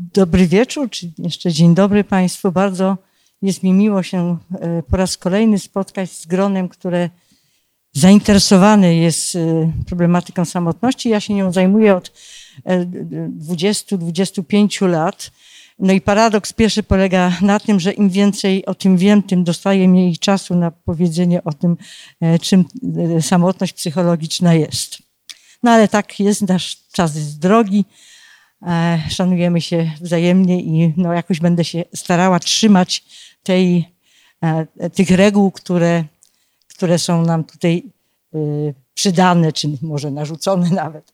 Dobry wieczór, czy jeszcze dzień dobry Państwu. Bardzo jest mi miło się e, po raz kolejny spotkać z gronem, które zainteresowane jest e, problematyką samotności. Ja się nią zajmuję od 20-25 e, lat. No i paradoks pierwszy polega na tym, że im więcej o tym wiem, tym dostaję mniej czasu na powiedzenie o tym, czym samotność psychologiczna jest. No ale tak jest, nasz czas jest drogi. E, szanujemy się wzajemnie i no, jakoś będę się starała trzymać tej, e, tych reguł, które, które są nam tutaj e, przydane, czy może narzucone nawet.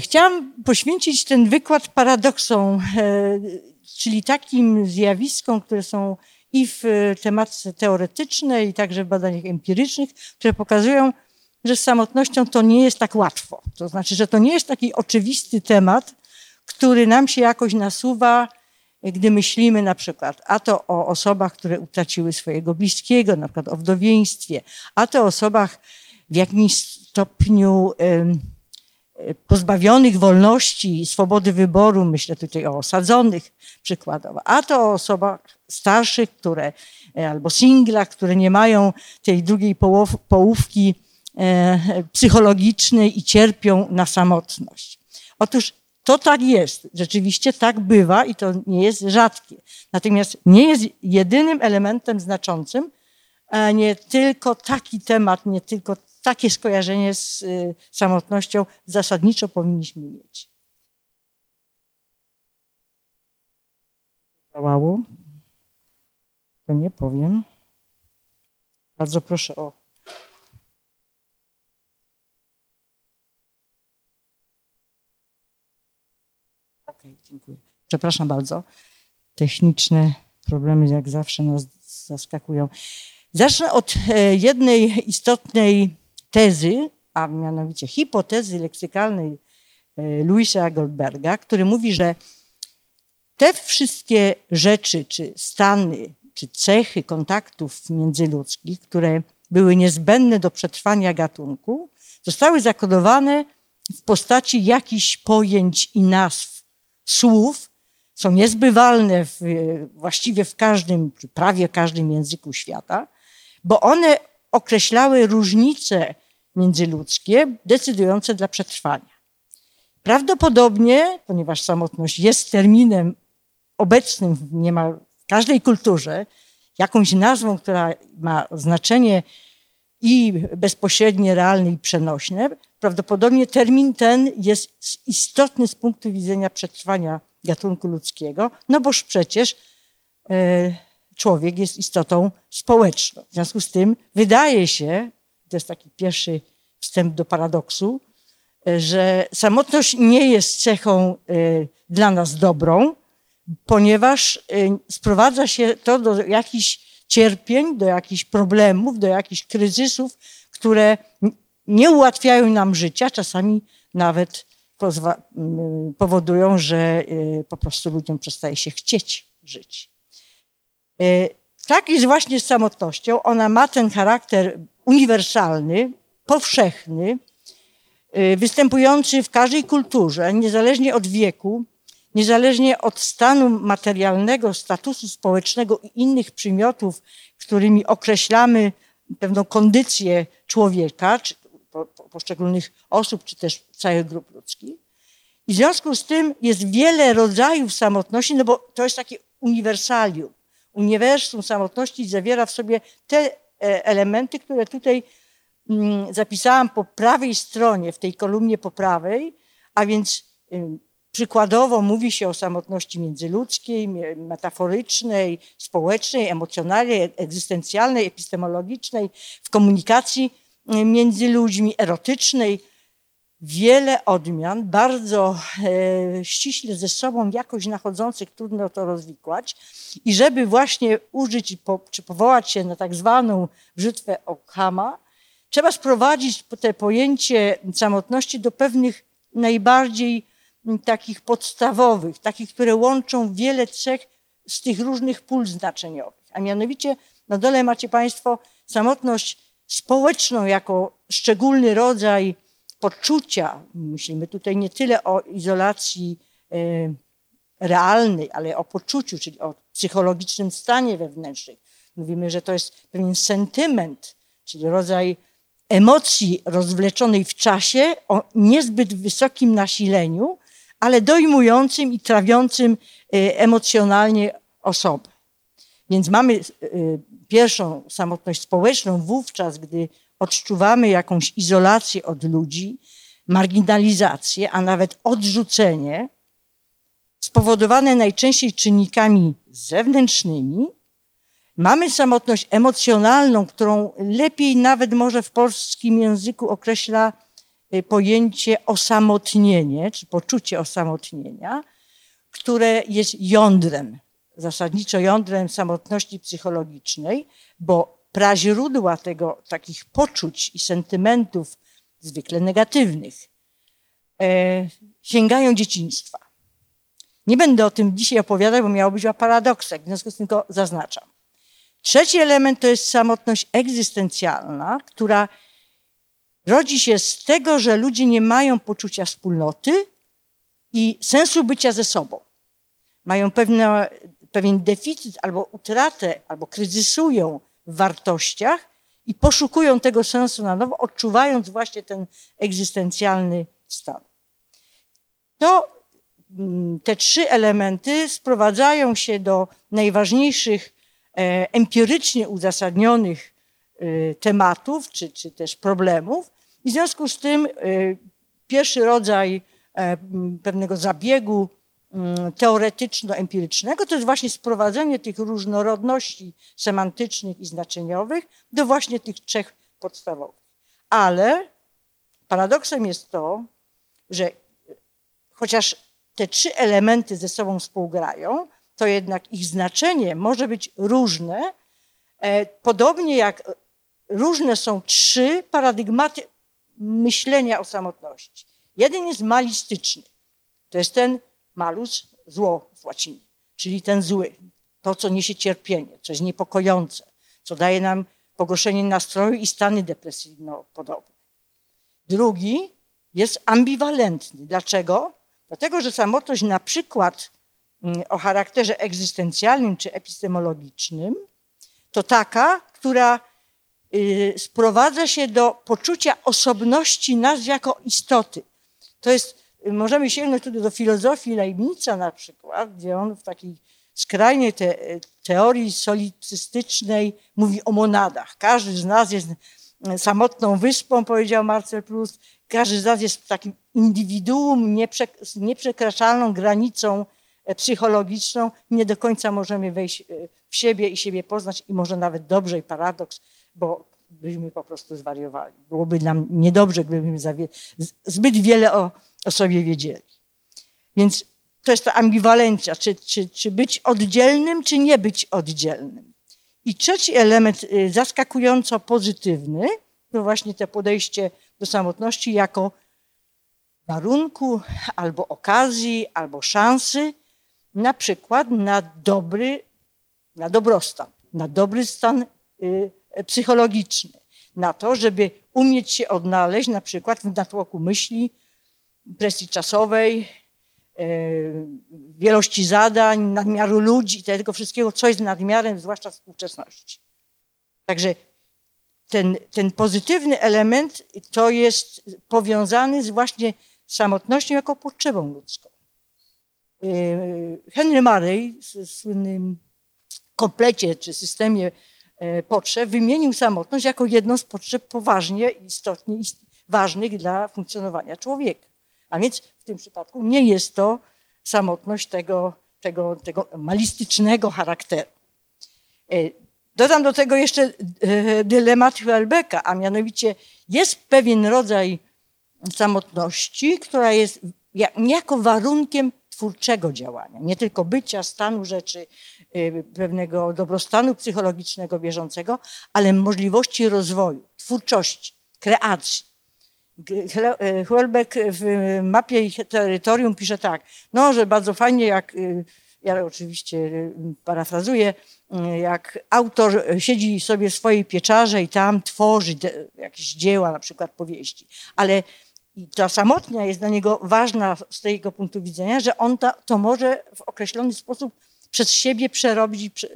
Chciałam poświęcić ten wykład paradoksom, czyli takim zjawiskom, które są i w tematyce teoretycznej, i także w badaniach empirycznych, które pokazują, że z samotnością to nie jest tak łatwo. To znaczy, że to nie jest taki oczywisty temat, który nam się jakoś nasuwa, gdy myślimy na przykład a to o osobach, które utraciły swojego bliskiego, na przykład o wdowieństwie, a to o osobach w jakimś stopniu pozbawionych wolności i swobody wyboru, myślę tutaj o osadzonych przykładowo, a to o osobach starszych, które e, albo singlach, które nie mają tej drugiej połówki E, psychologicznej i cierpią na samotność. Otóż to tak jest, rzeczywiście tak bywa i to nie jest rzadkie. Natomiast nie jest jedynym elementem znaczącym, nie tylko taki temat, nie tylko takie skojarzenie z y, samotnością zasadniczo powinniśmy mieć. Działało? To nie powiem. Bardzo proszę o okay, dziękuję. Przepraszam bardzo. Techniczne problemy jak zawsze nas zaskakują. Zacznę od e, jednej istotnej tezy, a mianowicie hipotezy leksykalnej e, Louisa Goldberga, który mówi, że te wszystkie rzeczy, czy stany, czy cechy kontaktów międzyludzkich, które były niezbędne do przetrwania gatunku, zostały zakodowane w postaci jakichś pojęć i nazw słów są niezbywalne w, właściwie w każdym, prawie każdym języku świata, bo one określały różnice międzyludzkie decydujące dla przetrwania. Prawdopodobnie, ponieważ samotność jest terminem obecnym w niemal każdej kulturze, jakąś nazwą, która ma znaczenie i bezpośrednie, realne i przenośne, prawdopodobnie termin ten jest istotny z punktu widzenia przetrwania gatunku ludzkiego, no boż przecież e, człowiek jest istotą społeczną. W związku z tym wydaje się, to jest taki pierwszy wstęp do paradoksu, e, że samotność nie jest cechą e, dla nas dobrą, ponieważ sprowadza się to do jakichś cierpień, do jakichś problemów, do jakichś kryzysów, które nie ułatwiają nam życia, czasami nawet mm, powodują, że y, po prostu ludziom przestaje się chcieć żyć. Y, tak jest właśnie z samotnością. Ona ma ten charakter uniwersalny, powszechny, y, występujący w każdej kulturze, niezależnie od wieku, niezależnie od stanu materialnego, statusu społecznego i innych przymiotów, którymi określamy pewną kondycję człowieka, czy poszczególnych osób, czy też całych grup ludzkich. I w związku z tym jest wiele rodzajów samotności, no bo to jest takie uniwersalium. Uniwersum samotności zawiera w sobie te e, elementy, które tutaj mm, zapisałam po prawej stronie, w tej kolumnie po prawej, a więc Przykładowo mówi się o samotności międzyludzkiej, metaforycznej, społecznej, emocjonalnej, egzystencjalnej, epistemologicznej, w komunikacji e, między ludźmi, erotycznej. Wiele odmian, bardzo e, ściśle ze sobą jakoś nachodzących, trudno to rozwikłać. I żeby właśnie użyć po, czy powołać się na tak zwaną brzytwę Ockhama, trzeba sprowadzić te pojęcie samotności do pewnych najbardziej takich podstawowych, takich, które łączą wiele cech z tych różnych pól znaczeniowych. A mianowicie na dole macie Państwo samotność społeczną jako szczególny rodzaj poczucia. Myślimy tutaj nie tyle o izolacji e, realnej, ale o poczuciu, czyli o psychologicznym stanie wewnętrznym. Mówimy, że to jest pewien sentyment, czyli rodzaj emocji rozwleczonej w czasie o niezbyt wysokim nasileniu, ale dojmującym i trawiącym y, emocjonalnie osobę. Więc mamy y, pierwszą samotność społeczną wówczas, gdy odczuwamy jakąś izolację od ludzi, marginalizację, a nawet odrzucenie, spowodowane najczęściej czynnikami zewnętrznymi. Mamy samotność emocjonalną, którą lepiej nawet może w polskim języku określa pojęcie osamotnienie, czy poczucie osamotnienia, które jest jądrem, zasadniczo jądrem samotności psychologicznej, bo praźródła tego, takich poczuć i sentymentów, zwykle negatywnych, e, sięgają dzieciństwa. Nie będę o tym dzisiaj opowiadać, bo miało być o paradoksach, w związku z tym go zaznaczam. Trzeci element to jest samotność egzystencjalna, która rodzi się z tego, że ludzie nie mają poczucia wspólnoty i sensu bycia ze sobą. Mają pewne, pewien deficyt albo utratę, albo kryzysują w wartościach i poszukują tego sensu na nowo, odczuwając właśnie ten egzystencjalny stan. To mm, te trzy elementy sprowadzają się do najważniejszych e, empirycznie uzasadnionych e, tematów czy, czy też problemów. I w związku z tym e, pierwszy rodzaj pewnego zabiegu teoretyczno-empirycznego, to jest właśnie sprowadzenie tych różnorodności semantycznych i znaczeniowych do właśnie tych trzech podstawowych. Ale paradoksem jest to, że chociaż te trzy elementy ze sobą współgrają, to jednak ich znaczenie może być różne, e, podobnie jak różne są trzy paradygmaty myślenia o samotności. Jeden jest malistyczny. To jest ten malus, zło z łaciny, czyli ten zły, to, co niesie cierpienie, co jest niepokojące, co daje nam pogorszenie nastroju i stany depresyjno-podobne. Drugi jest ambiwalentny. Dlaczego? Dlatego, że samotność na przykład mm, o charakterze egzystencjalnym czy epistemologicznym to taka, która sprowadza się do poczucia osobności nas jako istoty. To jest Możemy sięgnąć tutaj do filozofii Leibnica na przykład, gdzie on w takiej skrajnej te, teorii solicystycznej mówi o monadach. Każdy z nas jest samotną wyspą, powiedział Marcel Proust. Każdy z nas jest takim indywiduum z nieprzekraczalną granicą e, psychologiczną. Nie do końca możemy wejść w siebie i siebie poznać i może nawet dobrze i paradoks, bo byśmy po prostu zwariowali. Byłoby nam niedobrze, gdybyśmy zbyt wiele o, o sobie wiedzieli. Więc to jest ta ambiwalencja, czy, czy, czy być oddzielnym, czy nie być oddzielnym. I trzeci element y, zaskakująco pozytywny, to właśnie to podejście do samotności jako warunku albo okazji, albo szansy, na przykład na dobry, na dobrostan, na dobry stan y, psychologiczny, na to, żeby umieć się odnaleźć na przykład w natłoku myśli, presji czasowej, e, wielości zadań, nadmiaru ludzi, tego wszystkiego, co jest nadmiarem, zwłaszcza współczesności. Także ten, ten pozytywny element to jest powiązany z właśnie samotnością jako potrzebą ludzką. E, Henry Murray w słynnym komplecie czy systemie e, potrzeb wymienił samotność jako jedną z potrzeb poważnie istotnie ważnych dla funkcjonowania człowieka. A więc w tym przypadku nie jest to samotność tego, tego, tego malistycznego charakteru. E, dodam do tego jeszcze e, dylemat Hüelbecka, a mianowicie jest pewien rodzaj samotności, która jest niejako warunkiem twórczego działania, nie tylko bycia, stanu rzeczy, e, pewnego dobrostanu psychologicznego bieżącego, ale możliwości rozwoju, twórczości, kreacji. Huelbeck w mapie ich terytorium pisze tak, no, że bardzo fajnie jak, y, ja oczywiście y, parafrazuję, y, jak autor siedzi sobie w swojej pieczarze i tam tworzy jakieś dzieła, na przykład powieści, ale ta samotnia jest dla niego ważna z tego punktu widzenia, że on ta, to może w określony sposób przez siebie przerobić i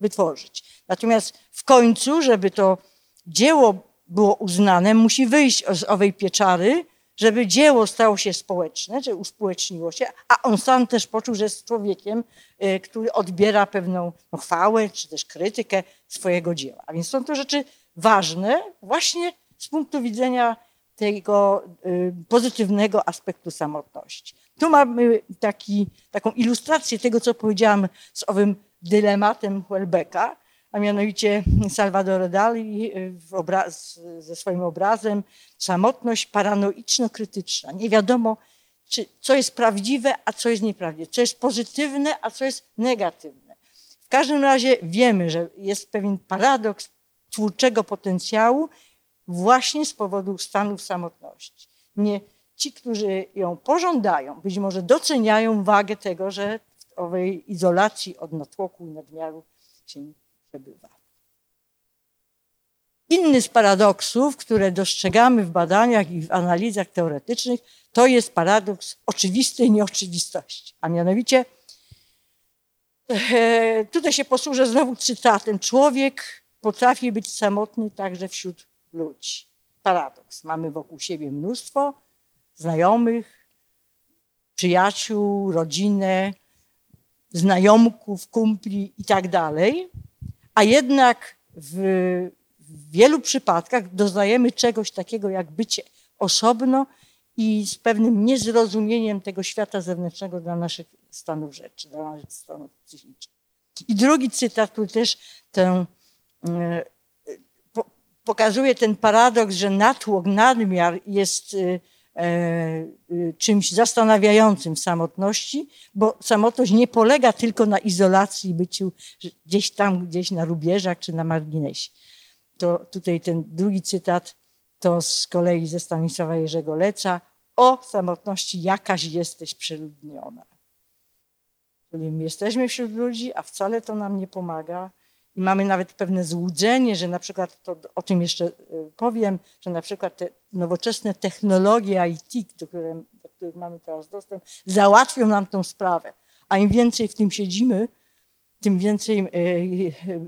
wytworzyć. Natomiast w końcu, żeby to dzieło było uznane, musi wyjść z owej pieczary, żeby dzieło stało się społeczne, że uspołeczniło się, a on sam też poczuł, że jest człowiekiem, y, który odbiera pewną no, chwałę czy też krytykę swojego dzieła. A więc są to rzeczy ważne właśnie z punktu widzenia tego y, pozytywnego aspektu samotności. Tu mamy taki, taką ilustrację tego, co powiedziałam z owym dylematem Welbecka, a mianowicie Salvador Dali y, obraz, ze swoim obrazem samotność paranoiczno-krytyczna. Nie wiadomo, czy, co jest prawdziwe, a co jest nieprawdziwe, co jest pozytywne, a co jest negatywne. W każdym razie wiemy, że jest pewien paradoks twórczego potencjału właśnie z powodu stanów samotności. Nie, ci, którzy ją pożądają, być może doceniają wagę tego, że w owej izolacji od natłoku i nadmiaru się przebywa. Inny z paradoksów, które dostrzegamy w badaniach i w analizach teoretycznych, to jest paradoks oczywistej nieoczywistości. A mianowicie, e, tutaj się posłużę znowu cytatem. Człowiek potrafi być samotny także wśród ludzi. Paradoks. Mamy wokół siebie mnóstwo znajomych, przyjaciół, rodzinę, znajomków, kumpli i tak dalej, a jednak w, w wielu przypadkach doznajemy czegoś takiego jak bycie osobno i z pewnym niezrozumieniem tego świata zewnętrznego dla naszych stanów rzeczy, dla naszych stanów psychicznych. I drugi cytat, który też tę e, pokazuje ten paradoks, że natłok, nadmiar jest e, czymś zastanawiającym w samotności, bo samotność nie polega tylko na izolacji, byciu gdzieś tam, gdzieś na rubieżach czy na marginesie. To tutaj ten drugi cytat to z kolei ze Stanisława Jerzego Leca o samotności jakaś jesteś przeludniona. Czyli my jesteśmy wśród ludzi, a wcale to nam nie pomaga i mamy nawet pewne złudzenie, że na przykład, to o tym jeszcze y, powiem, że na przykład te nowoczesne technologie IT, do, które, do których mamy teraz dostęp, załatwią nam tą sprawę. A im więcej w tym siedzimy, tym więcej, y, y,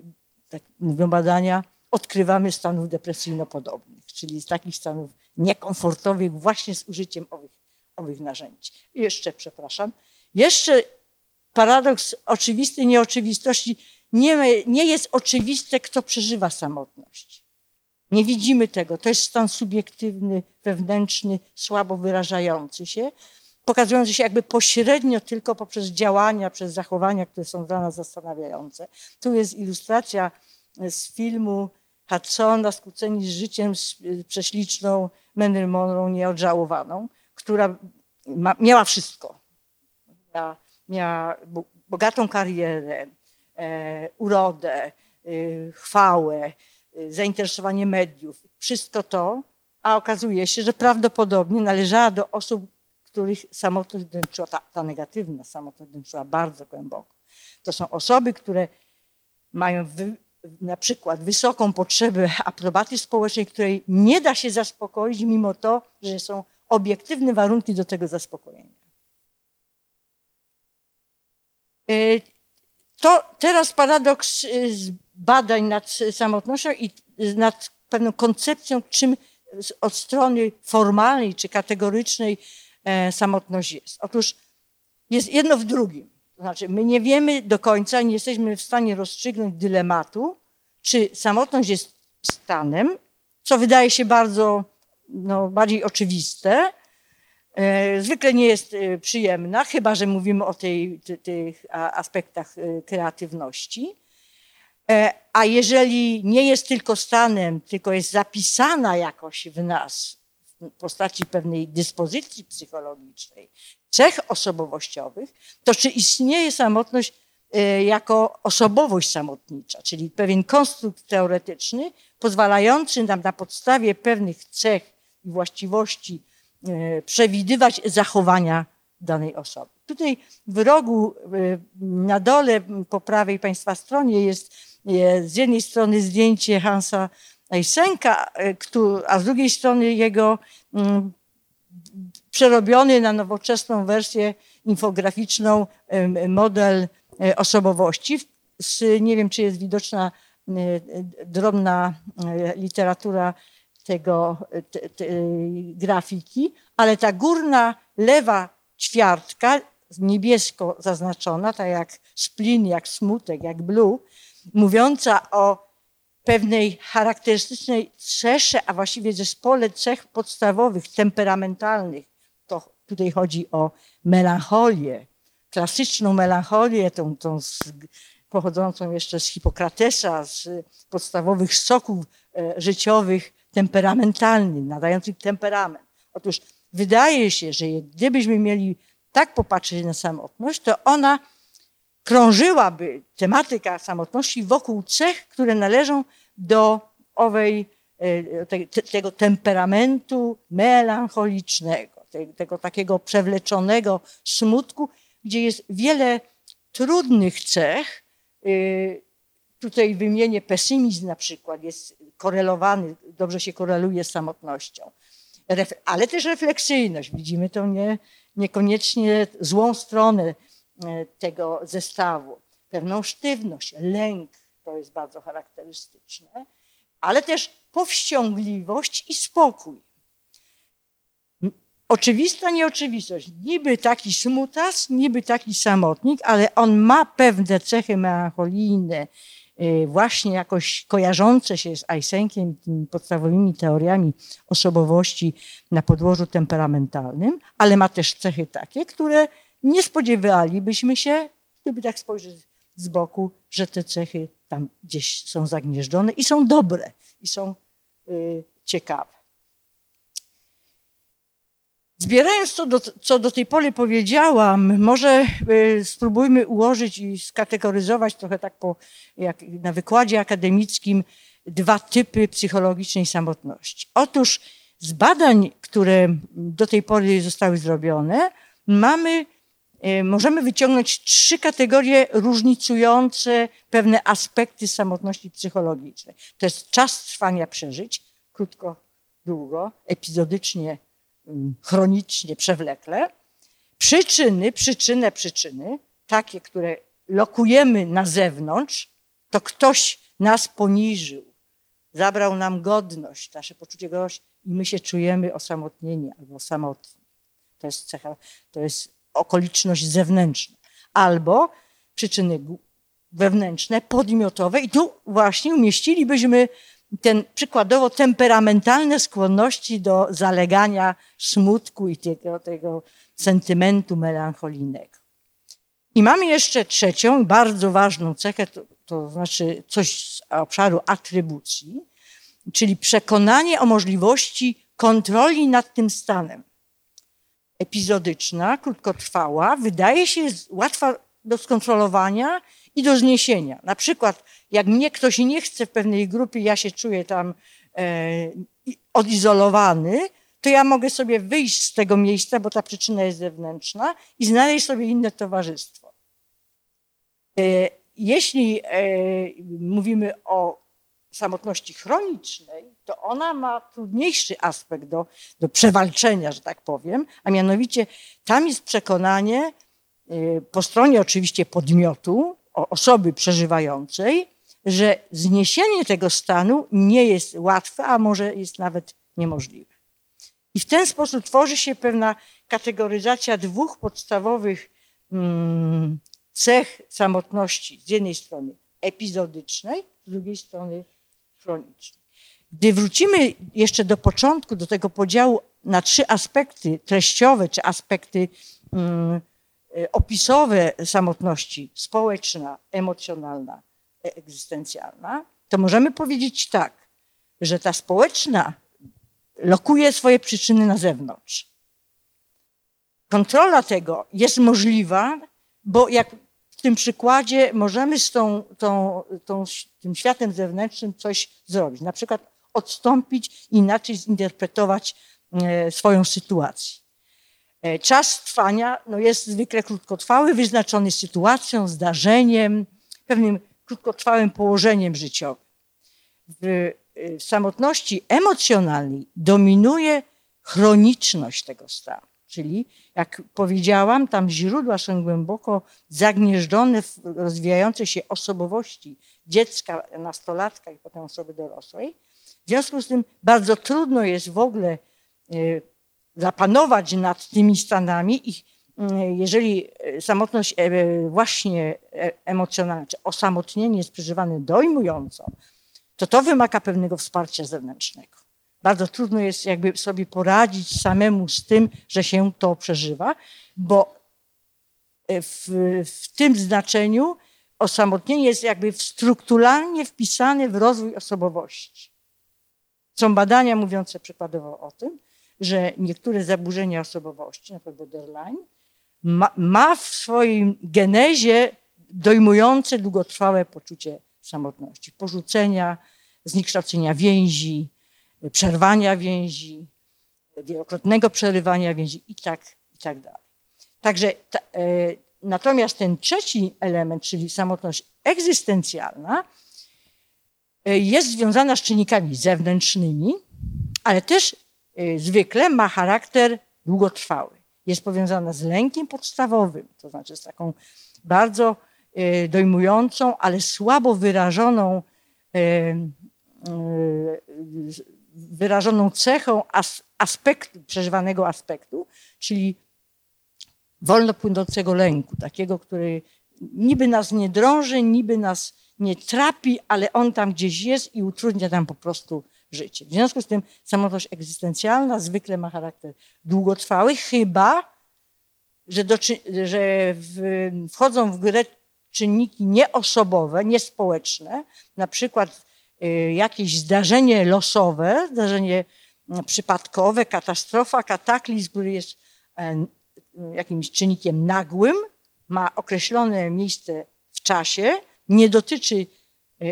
tak mówią badania, odkrywamy stanów depresyjno-podobnych, czyli z takich stanów niekomfortowych właśnie z użyciem owych, owych narzędzi. I jeszcze, przepraszam, jeszcze paradoks oczywistej nieoczywistości nie, nie jest oczywiste, kto przeżywa samotność. Nie widzimy tego. To jest stan subiektywny, wewnętrzny, słabo wyrażający się, pokazujący się jakby pośrednio tylko poprzez działania, przez zachowania, które są dla nas zastanawiające. Tu jest ilustracja z filmu Hudsona, Skłóceni z życiem, z prześliczną Marilyn Monroe nieodżałowaną, która ma, miała wszystko. Miała, miała bogatą karierę, urodę, e, chwałę, e, zainteresowanie mediów, wszystko to, a okazuje się, że prawdopodobnie należała do osób, których samotność dręczyła, ta, ta negatywna samotność dręczyła bardzo głęboko. To są osoby, które mają wy, na przykład wysoką potrzebę aprobaty społecznej, której nie da się zaspokoić, mimo to, że są obiektywne warunki do tego zaspokojenia. To teraz paradoks y, badań nad samotnością i nad pewną koncepcją, czym od strony formalnej czy kategorycznej e, samotność jest. Otóż jest jedno w drugim. To znaczy, my nie wiemy do końca, nie jesteśmy w stanie rozstrzygnąć dylematu, czy samotność jest stanem, co wydaje się bardzo no, bardziej oczywiste, zwykle nie jest e, przyjemna, chyba że mówimy o tej, tych aspektach e, kreatywności. A jeżeli nie jest tylko stanem, tylko jest zapisana jakoś w nas w postaci pewnej dyspozycji psychologicznej, cech osobowościowych, to czy istnieje samotność jako osobowość samotnicza, czyli pewien konstrukt teoretyczny pozwalający nam na podstawie pewnych cech i właściwości E, przewidywać zachowania danej osoby. Tutaj w rogu e, na dole po prawej Państwa stronie jest z jednej strony zdjęcie Hansa Eysenka, e, a z drugiej strony jego przerobiony na nowoczesną wersję infograficzną model e, osobowości. Nie wiem, czy jest widoczna e, drobna literatura tego te, te, grafiki, ale ta górna lewa ćwiartka, niebiesko zaznaczona, tak jak splin, jak smutek, jak blue, mówiąca o pewnej charakterystycznej cesze, a właściwie zespole cech podstawowych, temperamentalnych. To tutaj chodzi o melancholię, klasyczną melancholię, tą, tą z, pochodzącą jeszcze z Hipokratesa, z podstawowych soków e, życiowych, temperamentalnych, nadających temperament. Otóż wydaje się, że gdybyśmy mieli tak popatrzeć na samotność, to ona krążyłaby tematyka samotności wokół cech, które należą do owej, e, te, tego temperamentu melancholicznego, tego takiego przewleczonego smutku, gdzie jest wiele trudnych cech. Tutaj wymienię pesymizm na przykład, jest korelowany, dobrze się koreluje z samotnością. Ale też refleksyjność, widzimy to nie, niekoniecznie złą stronę E, tego zestawu. Pewną sztywność, lęk, to jest bardzo charakterystyczne, ale też powściągliwość i spokój. Oczywista nieoczywistość. Niby taki smutas, niby taki samotnik, ale on ma pewne cechy melancholijne, właśnie jakoś kojarzące się z Eysenkiem, tymi podstawowymi teoriami osobowości na podłożu temperamentalnym, ale ma też cechy takie, które nie spodziewalibyśmy się, gdyby tak spojrzeć z boku, że te cechy tam gdzieś są zagnieżdżone i są dobre, i są y, ciekawe. Zbierając to, do, co do tej pory powiedziałam, może y, spróbujmy ułożyć i skategoryzować trochę tak po, jak na wykładzie akademickim dwa typy psychologicznej samotności. Otóż z badań, które do tej pory zostały zrobione, mamy Y, możemy wyciągnąć trzy kategorie różnicujące pewne aspekty samotności psychologicznej. To jest czas trwania przeżyć, krótko, długo, epizodycznie, chronicznie, przewlekle. Przyczyny, przyczynę, przyczyny, takie, które lokujemy na zewnątrz, to ktoś nas poniżył, zabrał nam godność, nasze poczucie godności i my się czujemy osamotnieni albo samotni. To jest cecha, to jest okoliczność zewnętrzna, albo przyczyny wewnętrzne, podmiotowe i tu właśnie umieścilibyśmy ten przykładowo temperamentalne skłonności do zalegania smutku i tego, tego sentymentu melancholijnego. I mamy jeszcze trzecią, bardzo ważną cechę, to, to znaczy coś z obszaru atrybucji, czyli przekonanie o możliwości kontroli nad tym stanem epizodyczna, krótkotrwała, wydaje się łatwa do skontrolowania i do zniesienia. Na przykład, jak mnie ktoś nie chce w pewnej grupie, ja się czuję tam e, odizolowany, to ja mogę sobie wyjść z tego miejsca, bo ta przyczyna jest zewnętrzna i znaleźć sobie inne towarzystwo. E, jeśli e, mówimy o samotności chronicznej, to ona ma trudniejszy aspekt do, do przewalczenia, że tak powiem, a mianowicie tam jest przekonanie y, po stronie oczywiście podmiotu, osoby przeżywającej, że zniesienie tego stanu nie jest łatwe, a może jest nawet niemożliwe. I w ten sposób tworzy się pewna kategoryzacja dwóch podstawowych mm, cech samotności. Z jednej strony epizodycznej, z drugiej strony chronicznej. Gdy wrócimy jeszcze do początku, do tego podziału na trzy aspekty treściowe czy aspekty um, opisowe samotności społeczna, emocjonalna, egzystencjalna, to możemy powiedzieć tak, że ta społeczna lokuje swoje przyczyny na zewnątrz. Kontrola tego jest możliwa, bo jak w tym przykładzie możemy z tą, tą, tą, tym światem zewnętrznym coś zrobić. Na przykład odstąpić, inaczej zinterpretować e, swoją sytuację. E, czas trwania no, jest zwykle krótkotrwały, wyznaczony sytuacją, zdarzeniem, pewnym krótkotrwałym położeniem życiowym. W, e, w samotności emocjonalnej dominuje chroniczność tego stanu. Czyli, jak powiedziałam, tam źródła są głęboko zagnieżdżone w rozwijającej się osobowości dziecka, nastolatka i potem osoby dorosłej. W związku z tym bardzo trudno jest w ogóle e, zapanować nad tymi stanami i e, jeżeli samotność e, właśnie emocjonalna, czy osamotnienie jest przeżywane dojmująco, to to wymaga pewnego wsparcia zewnętrznego. Bardzo trudno jest jakby sobie poradzić samemu z tym, że się to przeżywa, bo w, w tym znaczeniu osamotnienie jest jakby strukturalnie wpisane w rozwój osobowości. Są badania mówiące przykładowo o tym, że niektóre zaburzenia osobowości, na przykład borderline, ma, ma w swojej genezie dojmujące długotrwałe poczucie samotności, porzucenia, zniekształcenia więzi, przerwania więzi, wielokrotnego przerywania więzi i tak, i tak dalej. Także ta, e, natomiast ten trzeci element, czyli samotność egzystencjalna, e, jest związana z czynnikami zewnętrznymi, ale też zwykle ma charakter długotrwały. Jest powiązana z lękiem podstawowym, to znaczy z taką bardzo e, dojmującą, ale słabo wyrażoną e, wyrażoną cechą aspektu, przeżywanego aspektu, czyli wolno płynącego lęku, takiego, który niby nas nie drąży, niby nas nie trapi, ale on tam gdzieś jest i utrudnia nam po prostu życie. W związku z tym samotność egzystencjalna zwykle ma charakter długotrwały, chyba, że, do, że w, wchodzą w grę czynniki nieosobowe, niespołeczne, na przykład Y, jakieś zdarzenie losowe, zdarzenie mm, przypadkowe, katastrofa, kataklizm, który jest e, jakimś czynnikiem nagłym, ma określone miejsce w czasie, nie dotyczy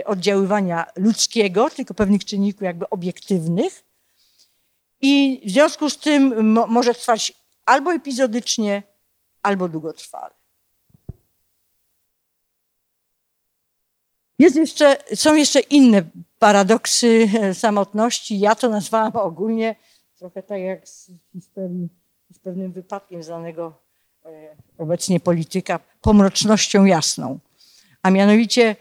oddziaływania ludzkiego, tylko pewnych czynników jakby obiektywnych i w związku z tym może trwać albo epizodycznie, albo długotrwale. Jest jeszcze, są jeszcze inne paradoksy e, samotności. Ja to nazwałam ogólnie trochę tak jak z historii, z pewnym wypadkiem znanego e, obecnie polityka, pomrocznością jasną. A mianowicie e,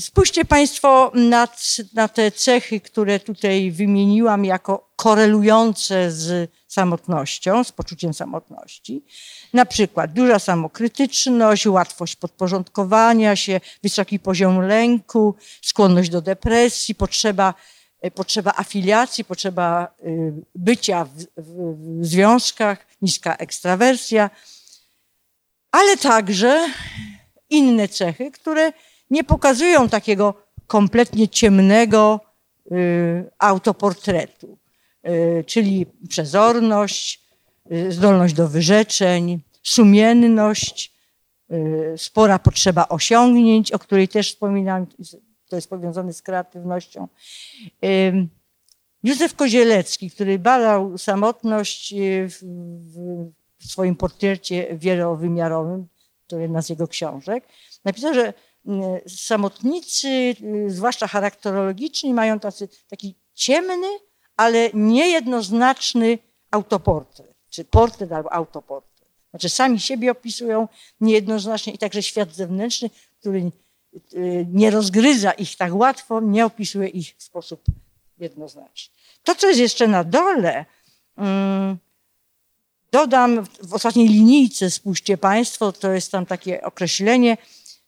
spójrzcie Państwo na, na te cechy, które tutaj wymieniłam jako korelujące z samotnością, z poczuciem samotności. Na przykład duża samokrytyczność, łatwość podporządkowania się, wysoki poziom lęku, skłonność do depresji, potrzeba, e, potrzeba afiliacji, potrzeba y, bycia w, w, w związkach, niska ekstrawersja, ale także inne cechy, które nie pokazują takiego kompletnie ciemnego y, autoportretu, y, czyli przezorność, Y, zdolność do wyrzeczeń, sumienność, y, spora potrzeba osiągnięć, o której też wspominam, to jest powiązane z kreatywnością. Józef Kozielecki, który badał samotność y, w swoim portrecie wielowymiarowym, to jedna z jego książek, napisał, że samotnicy, zwłaszcza charakterologiczni, mają tacy, taki ciemny, ale niejednoznaczny autoportret czy portret albo autoportret. Znaczy sami siebie opisują niejednoznacznie i także świat zewnętrzny, który y, nie rozgryza ich tak łatwo, nie opisuje ich w sposób jednoznaczny. To, co jest jeszcze na dole, mm, dodam w ostatniej linijce, spójrzcie Państwo, to jest tam takie określenie,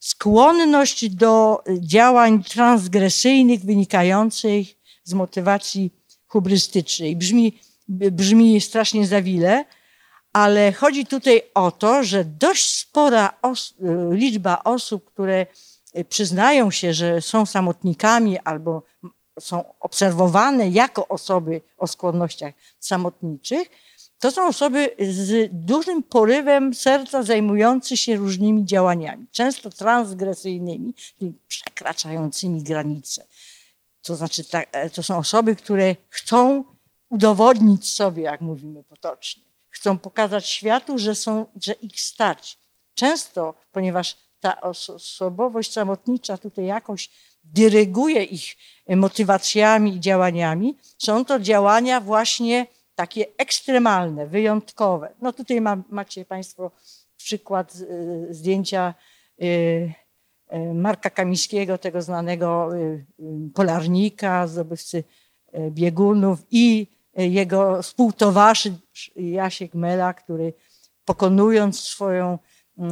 skłonność do działań transgresyjnych wynikających z motywacji hubrystycznej. Brzmi brzmi strasznie zawile, ale chodzi tutaj o to, że dość spora os liczba osób, które y, przyznają się, że są samotnikami albo są obserwowane jako osoby o skłonnościach samotniczych, to są osoby z dużym porywem serca zajmujące się różnymi działaniami, często transgresyjnymi, przekraczającymi granice. To znaczy, e, to są osoby, które chcą udowodnić sobie, jak mówimy potocznie. Chcą pokazać światu, że, są, że ich stać. Często, ponieważ ta osobowość samotnicza tutaj jakoś dyryguje ich motywacjami i działaniami, są to działania właśnie takie ekstremalne, wyjątkowe. No tutaj ma, macie Państwo przykład y, zdjęcia y, Marka Kamińskiego, tego znanego polarnika, zdobywcy biegunów i jego współtowarzysz Jasiek Mela, który pokonując swoją,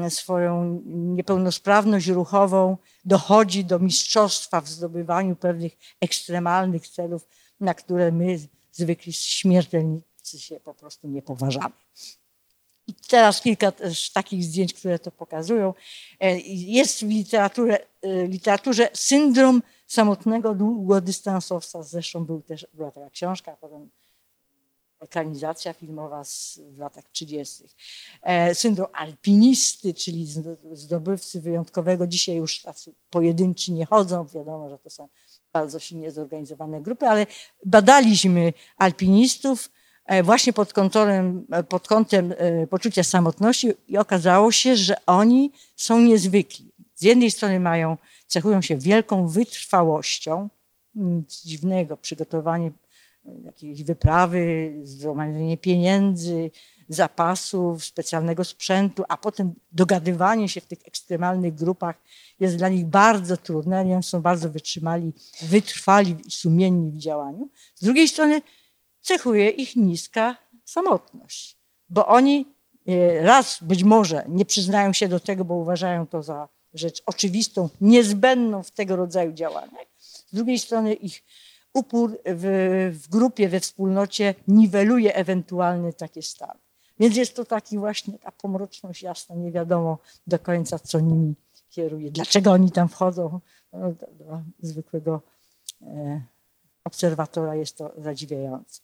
swoją niepełnosprawność ruchową, dochodzi do mistrzostwa w zdobywaniu pewnych ekstremalnych celów, na które my, zwykli śmiertelnicy, się po prostu nie poważamy. I teraz kilka takich zdjęć, które to pokazują. E, jest w literaturze, e, literaturze syndrom samotnego długodystansowca. Zresztą był też, była taka książka, potem ekranizacja filmowa z, w latach 30. E, syndrom alpinisty, czyli zdobywcy wyjątkowego. Dzisiaj już tacy pojedynczy nie chodzą. Wiadomo, że to są bardzo silnie zorganizowane grupy, ale badaliśmy alpinistów e, właśnie pod, kątem, e, pod kątem e, poczucia samotności i okazało się, że oni są niezwykli. Z jednej strony mają, cechują się wielką wytrwałością, nic dziwnego, przygotowanie jakiejś wyprawy, zgromadzenie pieniędzy, zapasów, specjalnego sprzętu, a potem dogadywanie się w tych ekstremalnych grupach jest dla nich bardzo trudne, oni są bardzo wytrzymali, wytrwali i sumienni w działaniu. Z drugiej strony cechuje ich niska samotność, bo oni e, raz być może nie przyznają się do tego, bo uważają to za rzecz oczywistą, niezbędną w tego rodzaju działaniach. Z drugiej strony ich upór w, w grupie, we wspólnocie niweluje ewentualny takie stany. Więc jest to taki właśnie ta pomroczność jasna, nie wiadomo do końca, co nimi kieruje, dlaczego oni tam wchodzą. No, dla zwykłego e, obserwatora jest to zadziwiające.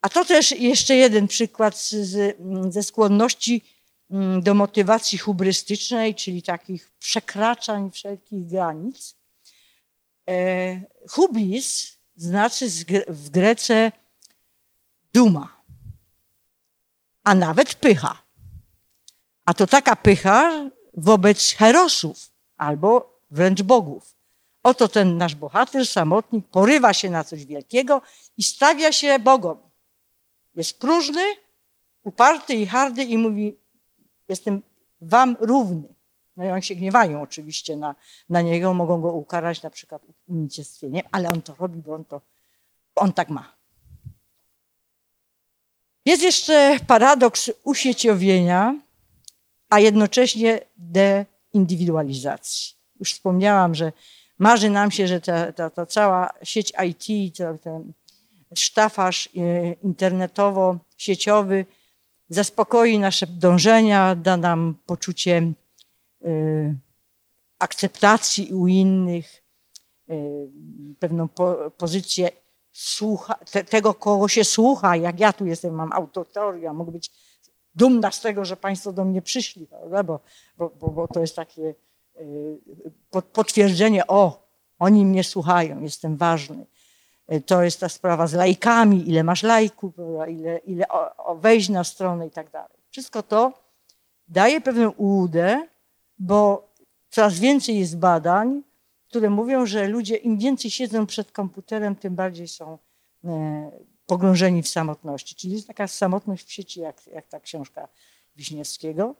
A to też jeszcze jeden przykład z, ze skłonności mm, do motywacji hubrystycznej, czyli takich przekraczań wszelkich granic. E, znaczy w Grece duma, a nawet pycha. A to taka pycha wobec herosów albo wręcz bogów. Oto ten nasz bohater, samotnik, porywa się na coś wielkiego i stawia się Bogom. Jest próżny, uparty i hardy i mówi, jestem wam równy. No i oni się gniewają oczywiście na, na niego, mogą go ukarać na przykład unicestwieniem, ale on to robi, bo on, to, on tak ma. Jest jeszcze paradoks usieciowienia, a jednocześnie deindywidualizacji. Już wspomniałam, że marzy nam się, że ta, ta, ta cała sieć IT, ten e, internetowo-sieciowy zaspokoi nasze dążenia, da nam poczucie Y, akceptacji u innych, y, pewną po, pozycję słucha, te, tego, kogo się słucha. Jak ja tu jestem, mam autotoria, mogę być dumna z tego, że Państwo do mnie przyszli, prawda? Bo, bo, bo, bo to jest takie y, potwierdzenie, o, oni mnie słuchają, jestem ważny. To jest ta sprawa z lajkami, ile masz lajków, ile, ile o, o wejść na stronę i tak dalej. Wszystko to daje pewną ułudę, bo coraz więcej jest badań, które mówią, że ludzie im więcej siedzą przed komputerem, tym bardziej są e, pogrążeni w samotności. Czyli jest taka samotność w sieci, jak, jak ta książka Wiśniewskiego.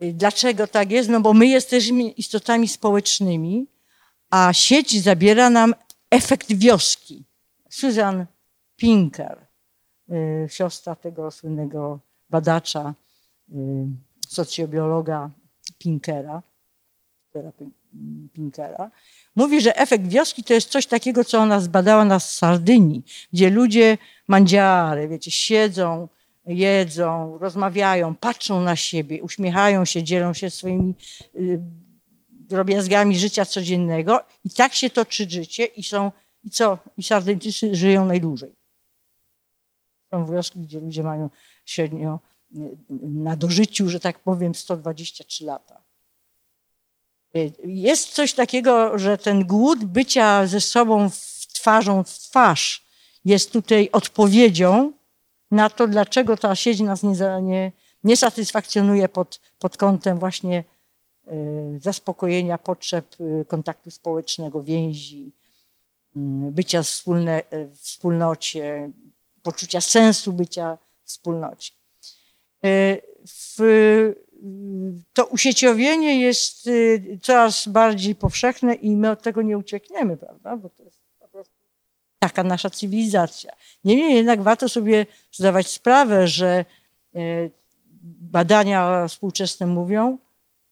Dlaczego tak jest? No bo my jesteśmy istotami społecznymi, a sieć zabiera nam efekt wioski. Susan Pinker, e, siostra tego słynnego badacza e, socjobiologa Pinkera, Pinkera, mówi, że efekt wioski to jest coś takiego, co ona zbadała na Sardynii, gdzie ludzie mandziary, wiecie, siedzą, jedzą, rozmawiają, patrzą na siebie, uśmiechają się, dzielą się swoimi y, drobiazgami życia codziennego i tak się toczy życie i są, i co, i Sardyńczycy żyją najdłużej. Są wioski, gdzie ludzie mają średnio na dożyciu, że tak powiem, 123 lata. Jest coś takiego, że ten głód bycia ze sobą w twarzą w twarz jest tutaj odpowiedzią na to, dlaczego ta sieć nas nie, nie, nie satysfakcjonuje pod, pod kątem właśnie zaspokojenia potrzeb kontaktu społecznego, więzi, bycia wspólne, w wspólnocie, poczucia sensu bycia w wspólnocie. W to usieciowienie jest y, coraz bardziej powszechne i my od tego nie uciekniemy, prawda? Bo to jest po prostu taka nasza cywilizacja. Niemniej jednak warto sobie zdawać sprawę, że y, badania współczesne mówią,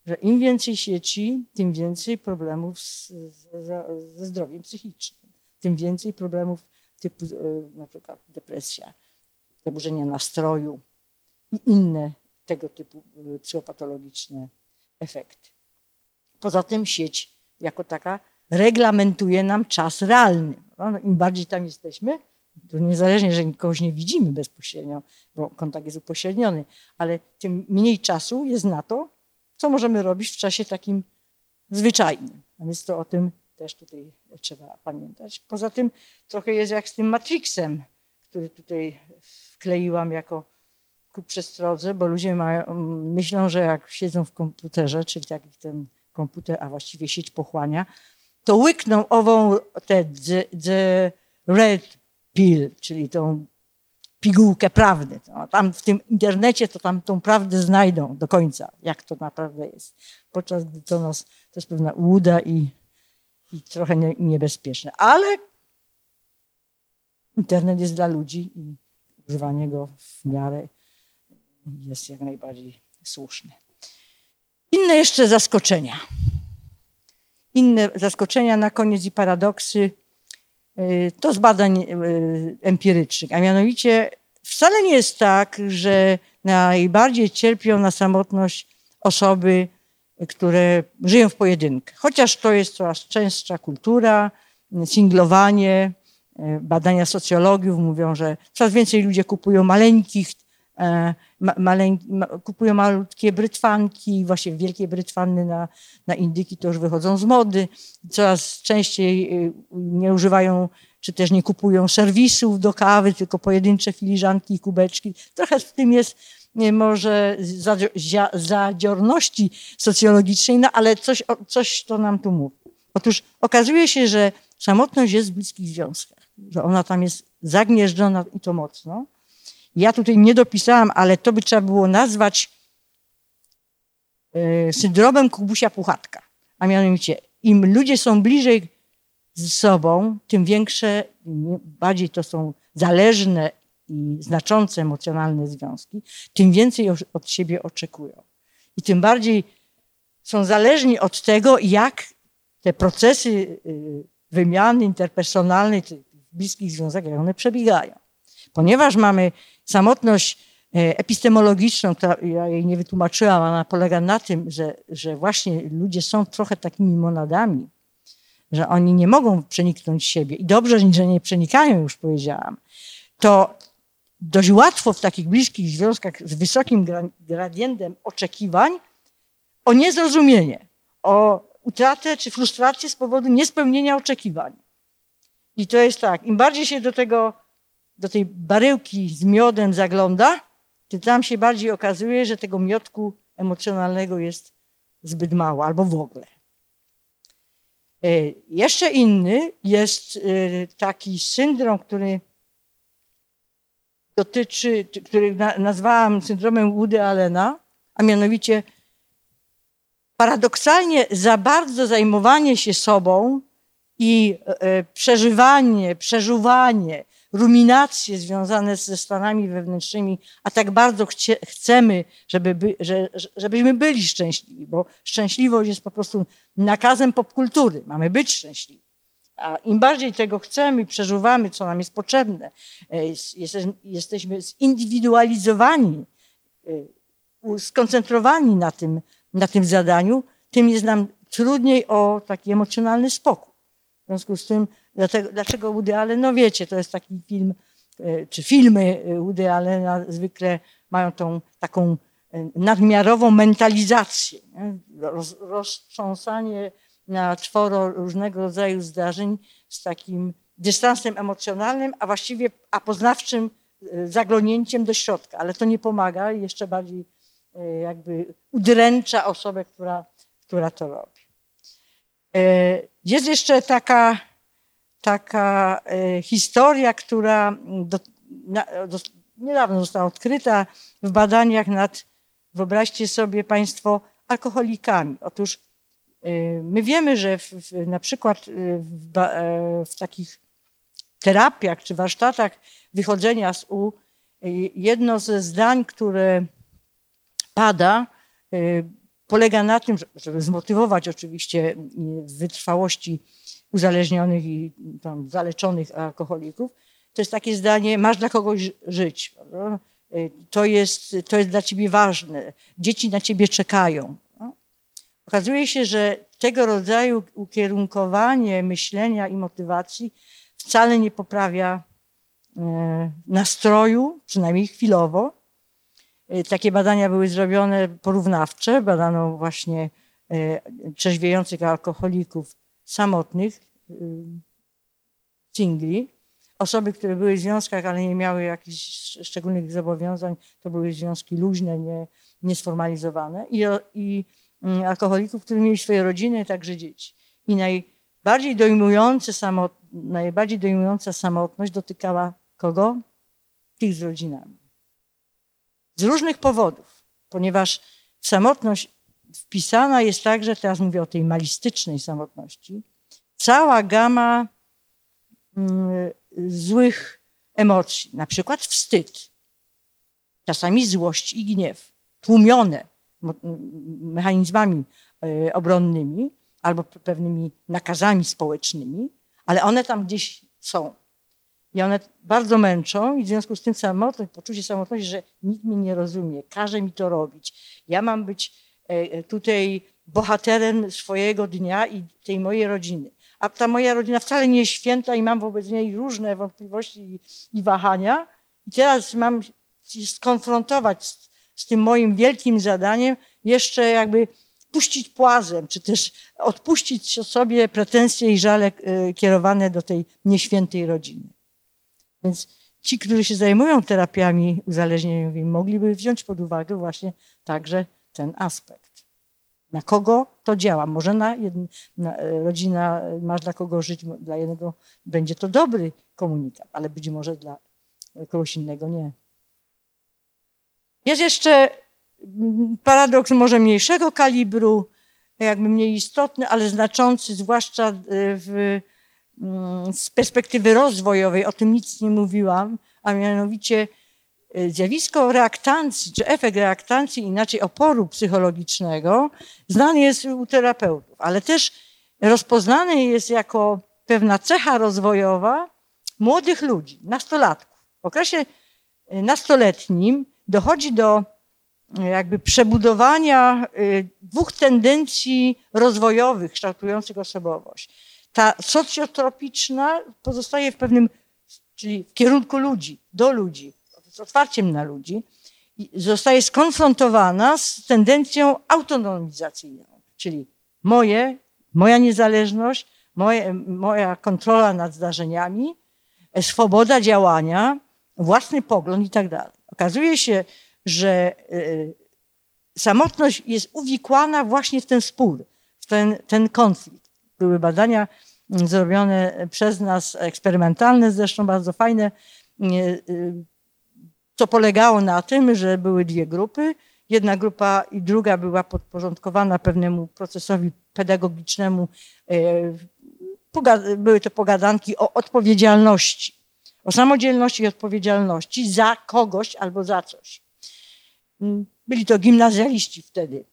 że im więcej sieci, tym więcej problemów ze zdrowiem psychicznym, tym więcej problemów typu y, na przykład depresja, zaburzenia nastroju i inne tego typu y, psychopatologiczne efekty. Poza tym sieć jako taka reglamentuje nam czas realny. No, Im bardziej tam jesteśmy, to niezależnie, że kogoś nie widzimy bezpośrednio, bo kontakt jest upośredniony, ale tym mniej czasu jest na to, co możemy robić w czasie takim zwyczajnym. A więc to o tym też tutaj trzeba pamiętać. Poza tym trochę jest jak z tym Matrixem, który tutaj wkleiłam jako ku przestrodze, bo ludzie mają, myślą, że jak siedzą w komputerze, czyli tak ten komputer, a właściwie sieć pochłania, to łykną ową tę red pill, czyli tą pigułkę prawdy. No, tam w tym internecie to tam tą prawdę znajdą do końca, jak to naprawdę jest. Podczas gdy to nas to jest pewna łuda i, i trochę nie, niebezpieczne. Ale internet jest dla ludzi i używanie go w miarę jest jak najbardziej słuszny. Inne jeszcze zaskoczenia. Inne zaskoczenia na koniec i paradoksy y, to z badań y, empirycznych, a mianowicie wcale nie jest tak, że najbardziej cierpią na samotność osoby, które żyją w pojedynkę. Chociaż to jest coraz częstsza kultura, singlowanie, y, badania socjologów mówią, że coraz więcej ludzie kupują maleńkich E, maleńki, kupują malutkie brytwanki, właśnie wielkie brytwanny na, na indyki to już wychodzą z mody. Coraz częściej y, nie używają czy też nie kupują serwisów do kawy, tylko pojedyncze filiżanki i kubeczki. Trochę w tym jest może zadziorności socjologicznej, no ale coś, coś to nam tu mówi. Otóż okazuje się, że samotność jest w bliskich związkach, że ona tam jest zagnieżdżona i to mocno. Ja tutaj nie dopisałam, ale to by trzeba było nazwać e, syndromem Kubusia Puchatka. A mianowicie, im ludzie są bliżej ze sobą, tym większe, bardziej to są zależne i znaczące emocjonalne związki, tym więcej od siebie oczekują. I tym bardziej są zależni od tego, jak te procesy y, wymiany interpersonalnej bliskich związkach, jak one przebiegają. Ponieważ mamy samotność e, epistemologiczną, która ja jej nie wytłumaczyłam, ona polega na tym, że, że właśnie ludzie są trochę takimi monadami, że oni nie mogą przeniknąć siebie i dobrze, że nie przenikają, już powiedziałam, to dość łatwo w takich bliskich związkach z wysokim gradientem oczekiwań o niezrozumienie, o utratę czy frustrację z powodu niespełnienia oczekiwań. I to jest tak, im bardziej się do tego do tej baryłki z miodem zagląda, to tam się bardziej okazuje, że tego miodku emocjonalnego jest zbyt mało albo w ogóle. E, jeszcze inny jest e, taki syndrom, który dotyczy, który nazwałam syndromem Woody Allena, a mianowicie paradoksalnie za bardzo zajmowanie się sobą i e, przeżywanie, przeżuwanie, ruminacje związane ze stanami wewnętrznymi, a tak bardzo chcie, chcemy, żeby by, że, żebyśmy byli szczęśliwi, bo szczęśliwość jest po prostu nakazem popkultury. Mamy być szczęśliwi. A im bardziej tego chcemy, przeżuwamy, co nam jest potrzebne, e, jesteśmy zindywidualizowani, e, skoncentrowani na tym, na tym zadaniu, tym jest nam trudniej o taki emocjonalny spokój. W związku z tym Dlatego, dlaczego Woody Allen? No wiecie, to jest taki film, e, czy filmy e, Woody Allena zwykle mają tą taką e, nadmiarową mentalizację, roz, roztrząsanie na czworo różnego rodzaju zdarzeń z takim dystansem emocjonalnym, a właściwie a poznawczym zaglądnięciem do środka, ale to nie pomaga i jeszcze bardziej jakby udręcza osobę, która, która to robi. Jest jeszcze taka, taka historia, która do, do, niedawno została odkryta w badaniach nad, wyobraźcie sobie Państwo, alkoholikami. Otóż my wiemy, że w, w, na przykład w, w takich terapiach czy warsztatach wychodzenia z U, jedno ze zdań, które pada, polega na tym, żeby zmotywować oczywiście wytrwałości uzależnionych i tam zaleczonych alkoholików, to jest takie zdanie, masz dla kogoś żyć. Y, to jest, to jest dla ciebie ważne. Dzieci na ciebie czekają. Okazuje się, że tego rodzaju ukierunkowanie myślenia i motywacji wcale nie poprawia e, nastroju, przynajmniej chwilowo. E, takie badania były zrobione porównawcze. Badano właśnie trzeźwiejących alkoholików samotnych, singli. Osoby, które były w związkach, ale nie miały jakichś szczególnych zobowiązań, to były związki luźne, nie, niesformalizowane. I, i mm, alkoholików, którzy mieli swoje rodziny, także dzieci. I najbardziej samotność, najbardziej dojmująca samotność dotykała kogo? Tych z rodzinami. Z różnych powodów, ponieważ samotność wpisana jest także, teraz mówię o tej malistycznej samotności, cała gama mm, złych emocji, na przykład wstyd, czasami złość i gniew, tłumione mechanizmami e, obronnymi albo pewnymi nakazami społecznymi, ale one tam gdzieś są. I one bardzo męczą i w związku z tym samotność, poczucie samotności, że nikt mnie nie rozumie, każe mi to robić. Ja mam być tutaj bohaterem swojego dnia i tej mojej rodziny. A ta moja rodzina wcale nie jest święta i mam wobec niej różne wątpliwości i, i wahania. I teraz mam się skonfrontować z, z tym moim wielkim zadaniem, jeszcze jakby puścić płazem, czy też odpuścić sobie pretensje i żale e, kierowane do tej nieświętej rodziny. Więc ci, którzy się zajmują terapiami uzależnieniowymi, mogliby wziąć pod uwagę właśnie także ten aspekt. Na kogo to działa? Może na, jedno, na e, rodzina, masz dla kogo żyć, dla jednego będzie to dobry komunikat, ale być może dla kogoś innego nie. Jest jeszcze paradoks może mniejszego kalibru, jakby mniej istotny, ale znaczący, zwłaszcza e, w, z perspektywy rozwojowej, o tym nic nie mówiłam, a mianowicie e, zjawisko reaktancji, czy efekt reaktancji, inaczej oporu psychologicznego, znany jest u terapeutów, ale też rozpoznany jest jako pewna cecha rozwojowa młodych ludzi, nastolatków. W okresie e, nastoletnim dochodzi do jakby przebudowania y, dwóch tendencji rozwojowych kształtujących osobowość. Ta socjotropiczna pozostaje w pewnym, czyli w kierunku ludzi, do ludzi, z otwarciem na ludzi, zostaje skonfrontowana z tendencją autonomizacyjną, czyli moje, moja niezależność, moje, moja kontrola nad zdarzeniami, swoboda działania, własny pogląd i tak dalej. Okazuje się, że y, samotność jest uwikłana właśnie w ten spór, w ten, ten konflikt. Były badania mm, zrobione przez nas, eksperymentalne, zresztą bardzo fajne, y, co polegało na tym, że były dwie grupy. Jedna grupa i druga była podporządkowana pewnemu procesowi pedagogicznemu. Były to pogadanki o odpowiedzialności, o samodzielności i odpowiedzialności za kogoś albo za coś. Byli to gimnazjaliści wtedy.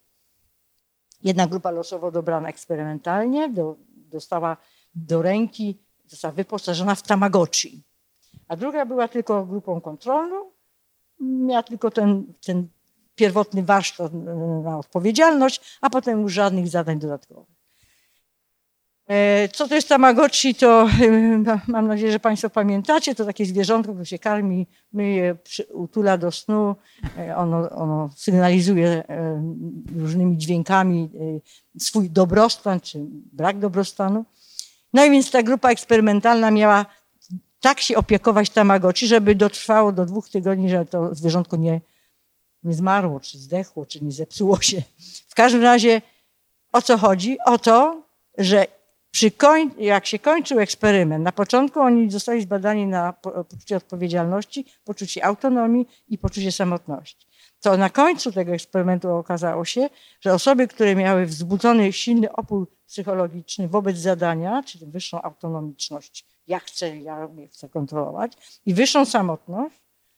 Jedna grupa losowo dobrana eksperymentalnie do, dostała do ręki, została wyposażona w Tamagotchi. A druga była tylko grupą kontrolną, miała tylko ten, ten pierwotny warsztat na odpowiedzialność, a potem już żadnych zadań dodatkowych. E, co to jest Tamagotchi, to e, mam nadzieję, że Państwo pamiętacie. To takie zwierzątko, które się karmi, my je utula do snu. E, ono, ono sygnalizuje różnymi dźwiękami swój dobrostan czy brak dobrostanu. No i więc ta grupa eksperymentalna miała tak się opiekować Tamagotchi, żeby dotrwało do dwóch tygodni, że to zwierzątko nie, nie zmarło, czy zdechło, czy nie zepsuło się. W każdym razie o co chodzi? O to, że przy koń, jak się kończył eksperyment, na początku oni zostali zbadani na poczucie odpowiedzialności, poczucie autonomii i poczucie samotności. To na końcu tego eksperymentu okazało się, że osoby, które miały wzbudzony silny opór psychologiczny wobec zadania, czyli wyższą autonomiczność, ja chcę, ja chcę kontrolować, i wyższą samotność,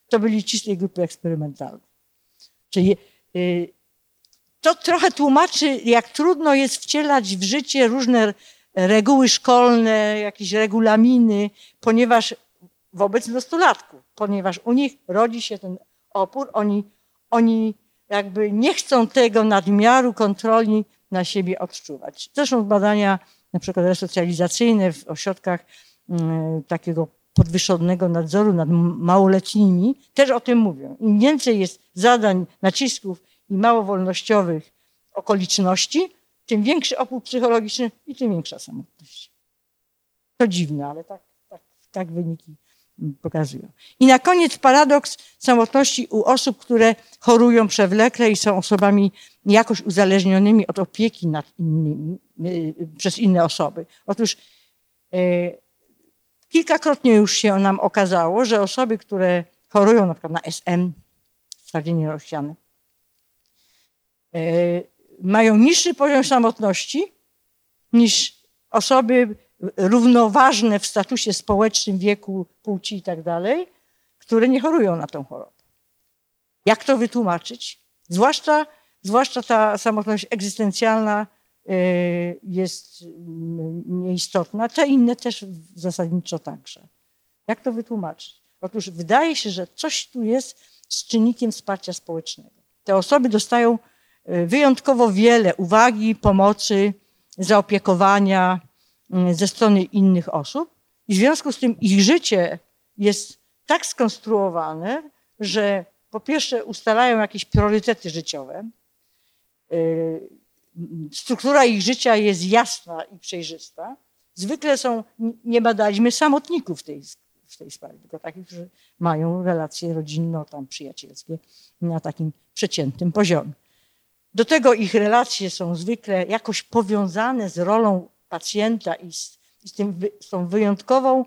to byli ci z tej grupy eksperymentalnej. Czyli y, to trochę tłumaczy, jak trudno jest wcielać w życie różne reguły szkolne, jakieś regulaminy, ponieważ wobec nastolatków, ponieważ u nich rodzi się ten opór, oni, oni jakby nie chcą tego nadmiaru kontroli na siebie odczuwać. Zresztą badania na przykład resocjalizacyjne w ośrodkach takiego podwyższonego nadzoru nad małoletnimi też o tym mówią. Im więcej jest zadań, nacisków i mało wolnościowych okoliczności, tym większy opór psychologiczny i tym większa samotność. To dziwne, ale tak, tak, tak wyniki pokazują. I na koniec paradoks samotności u osób, które chorują przewlekle i są osobami jakoś uzależnionymi od opieki nad innymi, y, przez inne osoby. Otóż y, kilkakrotnie już się nam okazało, że osoby, które chorują na przykład na SM, stwardnienie rozsiane, y, mają niższy poziom samotności niż osoby równoważne w statusie społecznym, wieku, płci i tak dalej, które nie chorują na tą chorobę. Jak to wytłumaczyć? Zwłaszcza, zwłaszcza ta samotność egzystencjalna jest nieistotna, te inne też zasadniczo także. Jak to wytłumaczyć? Otóż wydaje się, że coś tu jest z czynnikiem wsparcia społecznego. Te osoby dostają y, wyjątkowo wiele uwagi, pomocy, zaopiekowania, Mm, ze strony innych osób. I w związku z tym ich życie jest tak skonstruowane, że po pierwsze ustalają jakieś priorytety życiowe. Struktura ich życia jest jasna i przejrzysta. Zwykle są, nie badaliśmy samotników w tej, w tej sprawie, tylko takich, którzy mają relacje rodzinno, tam przyjacielskie na takim przeciętnym poziomie. Do tego ich relacje są zwykle jakoś powiązane z rolą pacjenta i z, z, tym, z tą wyjątkową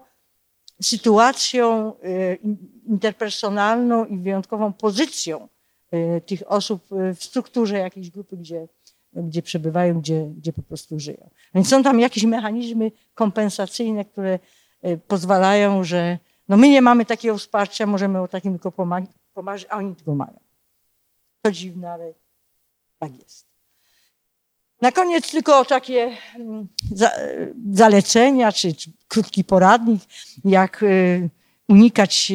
sytuacją y, interpersonalną i wyjątkową pozycją y, tych osób y, w strukturze jakiejś grupy, gdzie, gdzie przebywają, gdzie, gdzie po prostu żyją. Więc są tam jakieś mechanizmy kompensacyjne, które pozwalają, że no my nie mamy takiego wsparcia, możemy o takim tylko pomagać, a oni tego mają. To dziwne, ale tak jest. Na koniec tylko takie mm, zalecenia, czy, czy krótki poradnik, jak y, unikać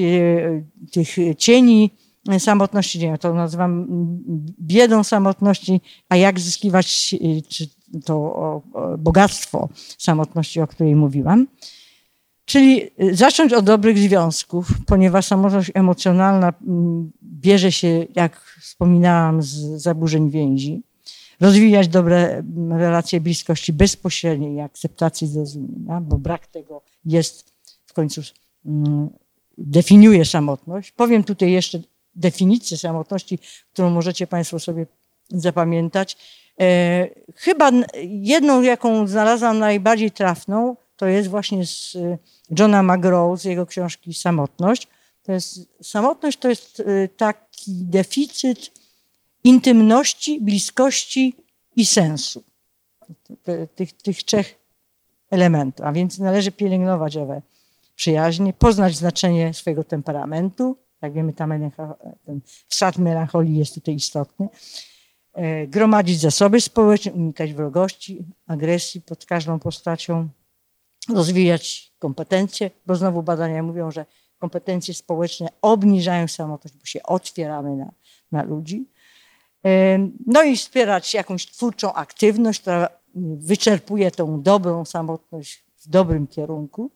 tych cieni samotności, nie to nazywam biedą samotności, a jak zyskiwać czy to bogactwo samotności, o której mówiłam. Czyli zacząć od dobrych związków, ponieważ samotność emocjonalna mm, bierze się, jak wspominałam, z zaburzeń więzi rozwijać dobre relacje bliskości bezpośredniej i akceptacji zrozumienia, bo brak tego jest w końcu mm, definiuje samotność. Powiem tutaj jeszcze definicję samotności, którą możecie Państwo sobie zapamiętać. E, chyba jedną, jaką znalazłam najbardziej trafną, to jest właśnie z e, Johna McGraw, z jego książki Samotność. To jest, samotność to jest e, taki deficyt intymności, bliskości i sensu. Tych, tych trzech elementów. A więc należy pielęgnować owe przyjaźnie, poznać znaczenie swojego temperamentu. Jak wiemy, ta ten wsad melancholii jest tutaj istotny. E, gromadzić zasoby społeczne, unikać wrogości, agresji pod każdą postacią, rozwijać kompetencje, bo znowu badania mówią, że kompetencje społeczne obniżają samotność, bo się otwieramy na, na ludzi. No i wspierać jakąś twórczą aktywność, która wyczerpuje tą dobrą samotność w dobrym kierunku.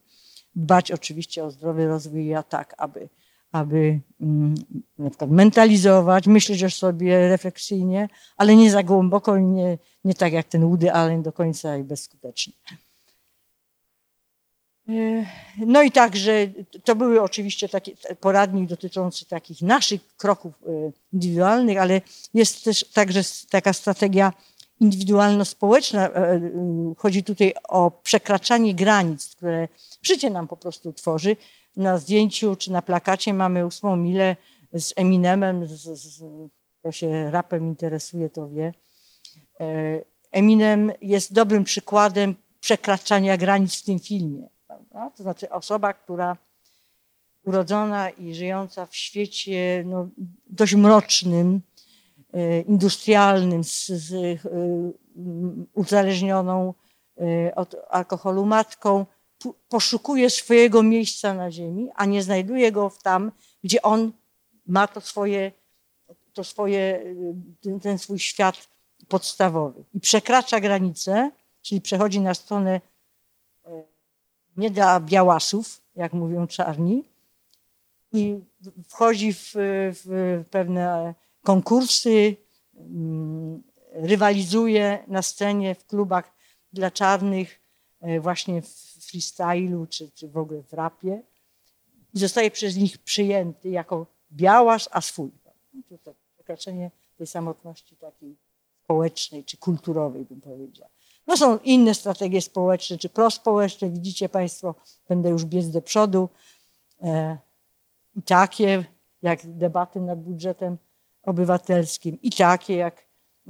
Dbać oczywiście o zdrowy rozwój, a tak, aby, aby mm, na przykład mentalizować, myśleć o sobie refleksyjnie, ale nie za głęboko i nie, nie tak jak ten Woody Allen do końca i bezskutecznie. No i także to były oczywiście takie poradnik dotyczący takich naszych kroków indywidualnych, ale jest też także taka strategia indywidualno-społeczna. Chodzi tutaj o przekraczanie granic, które życie nam po prostu tworzy. Na zdjęciu czy na plakacie mamy ósmą milę z Eminemem, z, z, kto się rapem interesuje, to wie. Eminem jest dobrym przykładem przekraczania granic w tym filmie. Prawda? To znaczy osoba, która urodzona i żyjąca w świecie no, dość mrocznym, e, industrialnym, z, z e, uzależnioną e, od alkoholu matką, poszukuje swojego miejsca na ziemi, a nie znajduje go tam, gdzie on ma to swoje, to swoje ten, swój świat podstawowy. I przekracza granicę, czyli przechodzi na stronę nie dla białasów, jak mówią czarni, i wchodzi w, w pewne konkursy, mm, rywalizuje na scenie w klubach dla czarnych, e, właśnie w freestylu czy, czy w ogóle w rapie. I zostaje przez nich przyjęty jako białas, a swój. To tak przekraczanie tej samotności takiej społecznej czy kulturowej, bym powiedział. No są inne strategie społeczne czy prospołeczne. Widzicie Państwo, będę już biec do przodu. E, I takie jak debaty nad budżetem obywatelskim, i takie jak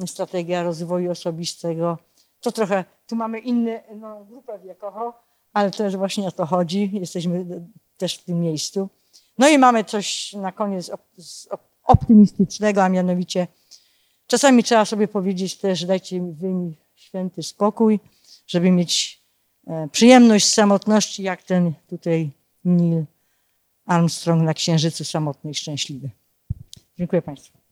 strategia rozwoju osobistego. To trochę, tu mamy inną no, grupę wiekową, ale też właśnie o to chodzi. Jesteśmy też w tym miejscu. No i mamy coś na koniec optymistycznego, a mianowicie czasami trzeba sobie powiedzieć też, dajcie mi święty spokój, żeby mieć e, przyjemność z samotności, jak ten tutaj Neil Armstrong na Księżycu samotny i szczęśliwy. Dziękuję Państwu.